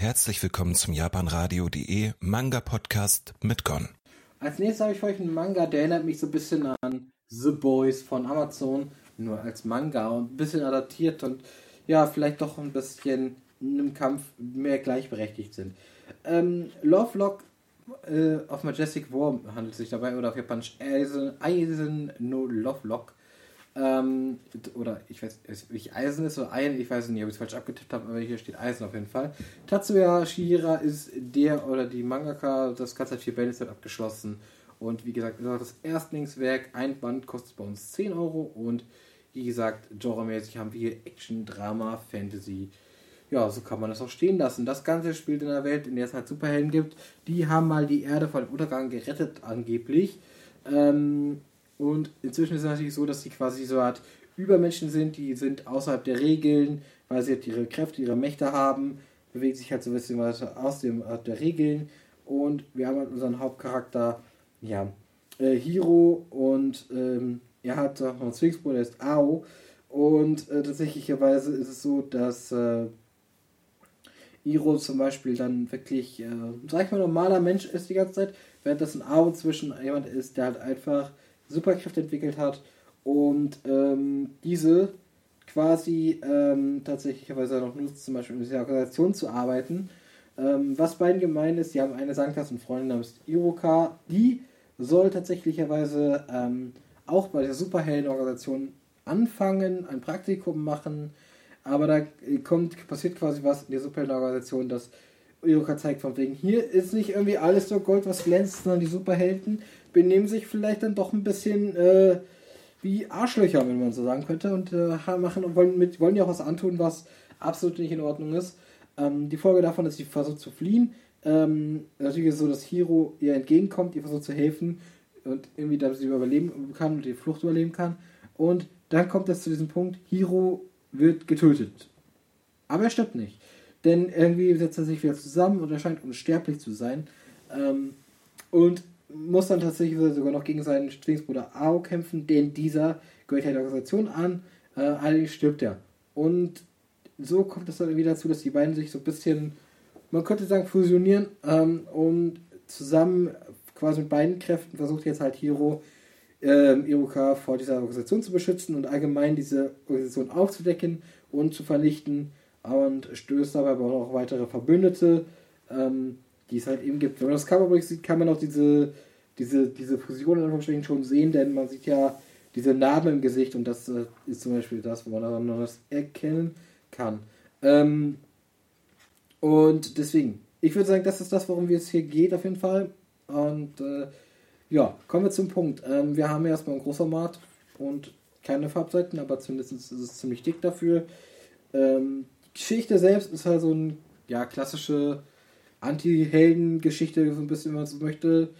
Herzlich willkommen zum japanradio.de Manga Podcast mit Gon. Als nächstes habe ich für euch einen Manga, der erinnert mich so ein bisschen an The Boys von Amazon, nur als Manga und ein bisschen adaptiert und ja, vielleicht doch ein bisschen in einem Kampf mehr gleichberechtigt sind. Ähm, Lovelock äh, auf Majestic War handelt sich dabei oder auf Japanisch Eisen, Eisen No Lovelock. Ähm, oder ich weiß nicht, Eisen ist oder Eisen, ich weiß nicht, ob ich es falsch abgetippt habe, aber hier steht Eisen auf jeden Fall. Tatsuya Shihira ist der oder die Mangaka, das Ganze hat vier Bände abgeschlossen. Und wie gesagt, das Erstlingswerk, ein Band kostet bei uns 10 Euro und wie gesagt, genremäßig haben wir Action, Drama, Fantasy. Ja, so kann man das auch stehen lassen. Das Ganze spielt in einer Welt, in der es halt Superhelden gibt. Die haben mal die Erde vor dem Untergang gerettet, angeblich. Ähm, und inzwischen ist es natürlich so, dass sie quasi so eine Art Übermenschen sind, die sind außerhalb der Regeln, weil sie halt ihre Kräfte, ihre Mächte haben, bewegen sich halt so ein bisschen weiter aus dem, aus der Regeln. Und wir haben halt unseren Hauptcharakter, ja, äh, Hiro und ähm, er hat auch noch einen Zwillingsbruder, der ist Ao. Und äh, tatsächlicherweise ist es so, dass äh, Iro zum Beispiel dann wirklich, äh, sag ich mal, normaler Mensch ist die ganze Zeit, während das ein Ao zwischen jemand ist, der halt einfach Superkräfte entwickelt hat und ähm, diese quasi ähm, tatsächlicherweise noch nutzt, zum Beispiel in dieser Organisation zu arbeiten. Ähm, was beiden gemein ist, die haben eine Sandklassenfreundin namens Iroka, die soll tatsächlicherweise ähm, auch bei der Superheldenorganisation anfangen, ein Praktikum machen, aber da kommt, passiert quasi was in der Superheldenorganisation, dass Iroka zeigt von wegen, hier ist nicht irgendwie alles so Gold, was glänzt, sondern die Superhelden benehmen sich vielleicht dann doch ein bisschen äh, wie Arschlöcher, wenn man so sagen könnte, und äh, machen und wollen, mit, wollen ja auch was antun, was absolut nicht in Ordnung ist. Ähm, die Folge davon ist, sie versucht zu fliehen. Ähm, natürlich ist es so, dass Hiro ihr entgegenkommt, ihr versucht zu helfen und irgendwie, damit sie überleben kann und die Flucht überleben kann. Und dann kommt es zu diesem Punkt, Hiro wird getötet. Aber er stirbt nicht. Denn irgendwie setzt er sich wieder zusammen und er scheint unsterblich zu sein. Ähm, und muss dann tatsächlich sogar noch gegen seinen Zwillingsbruder Ao kämpfen, denn dieser gehört ja der Organisation an. Äh, allerdings stirbt er. Und so kommt es dann irgendwie dazu, dass die beiden sich so ein bisschen, man könnte sagen, fusionieren ähm, und zusammen quasi mit beiden Kräften versucht jetzt halt Hiro ähm, Iruka vor dieser Organisation zu beschützen und allgemein diese Organisation aufzudecken und zu vernichten und stößt dabei aber auch weitere Verbündete, ähm, die es halt eben gibt. Wenn man das Coverbrick sieht, kann man auch diese, diese, diese Fusion in Anführungsstrichen schon sehen, denn man sieht ja diese Narben im Gesicht und das äh, ist zum Beispiel das, wo man dann noch das erkennen kann. Ähm, und deswegen, ich würde sagen, das ist das, worum es hier geht, auf jeden Fall. Und äh, ja, kommen wir zum Punkt. Ähm, wir haben erstmal ein Großformat und keine Farbseiten, aber zumindest ist es ziemlich dick dafür. Ähm, Geschichte selbst ist halt so eine ja, klassische Anti-Helden-Geschichte, so ein bisschen, wenn man so möchte.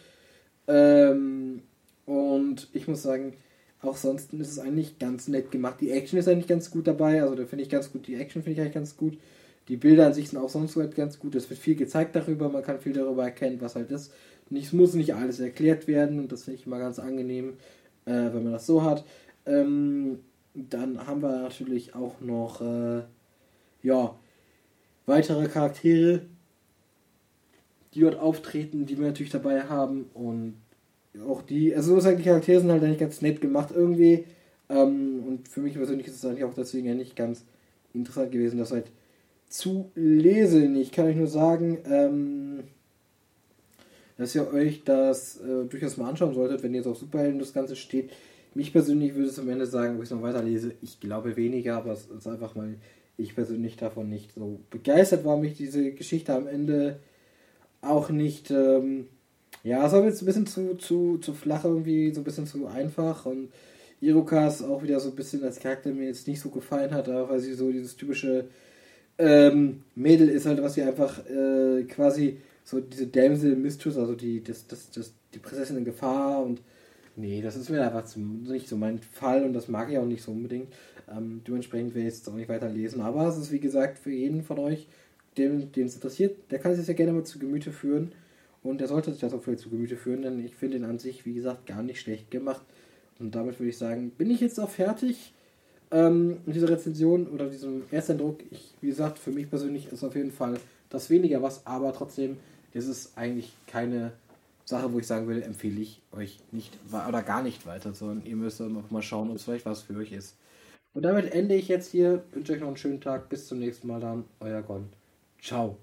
Ähm, und ich muss sagen, auch sonst ist es eigentlich ganz nett gemacht. Die Action ist eigentlich ganz gut dabei, also da finde ich ganz gut, die Action finde ich eigentlich ganz gut. Die Bilder an sich sind auch sonst halt ganz gut. Es wird viel gezeigt darüber, man kann viel darüber erkennen, was halt ist. Es muss nicht alles erklärt werden und das finde ich immer ganz angenehm, äh, wenn man das so hat. Ähm, dann haben wir natürlich auch noch äh, ja, weitere Charaktere, die dort auftreten, die wir natürlich dabei haben und auch die, also so die Charaktere sind halt eigentlich ganz nett gemacht irgendwie. Ähm, und für mich persönlich ist es eigentlich auch deswegen ja nicht ganz interessant gewesen, das halt zu lesen. Ich kann euch nur sagen, ähm, dass ihr euch das äh, durchaus mal anschauen solltet, wenn ihr jetzt auf Superhelden das Ganze steht. Mich persönlich würde es am Ende sagen, ob ich es noch weiterlese. Ich glaube weniger, aber es ist einfach mal, ich persönlich davon nicht so begeistert war, mich diese Geschichte am Ende auch nicht, ähm, ja, es war jetzt ein bisschen zu, zu, zu flach irgendwie, so ein bisschen zu einfach und Iruka ist auch wieder so ein bisschen als Charakter mir jetzt nicht so gefallen hat, weil sie so dieses typische ähm, Mädel ist halt, was sie einfach äh, quasi so diese Damsel Mistress, also die, das, das, das, die Prinzessin in Gefahr und nee, das ist mir einfach zu, nicht so mein Fall und das mag ich auch nicht so unbedingt. Ähm, dementsprechend werde ich es auch nicht weiter lesen. Aber es ist wie gesagt für jeden von euch, dem es interessiert, der kann sich ja gerne mal zu Gemüte führen. Und der sollte sich das auch vielleicht zu Gemüte führen, denn ich finde ihn an sich, wie gesagt, gar nicht schlecht gemacht. Und damit würde ich sagen, bin ich jetzt auch fertig ähm, mit dieser Rezension oder diesem Ersteindruck. Ich, wie gesagt, für mich persönlich ist auf jeden Fall das weniger was, aber trotzdem ist es eigentlich keine Sache, wo ich sagen will, empfehle ich euch nicht oder gar nicht weiter, sondern ihr müsst dann mal schauen, ob es vielleicht was für euch ist. Und damit ende ich jetzt hier. Wünsche euch noch einen schönen Tag. Bis zum nächsten Mal dann. Euer Gon. Ciao.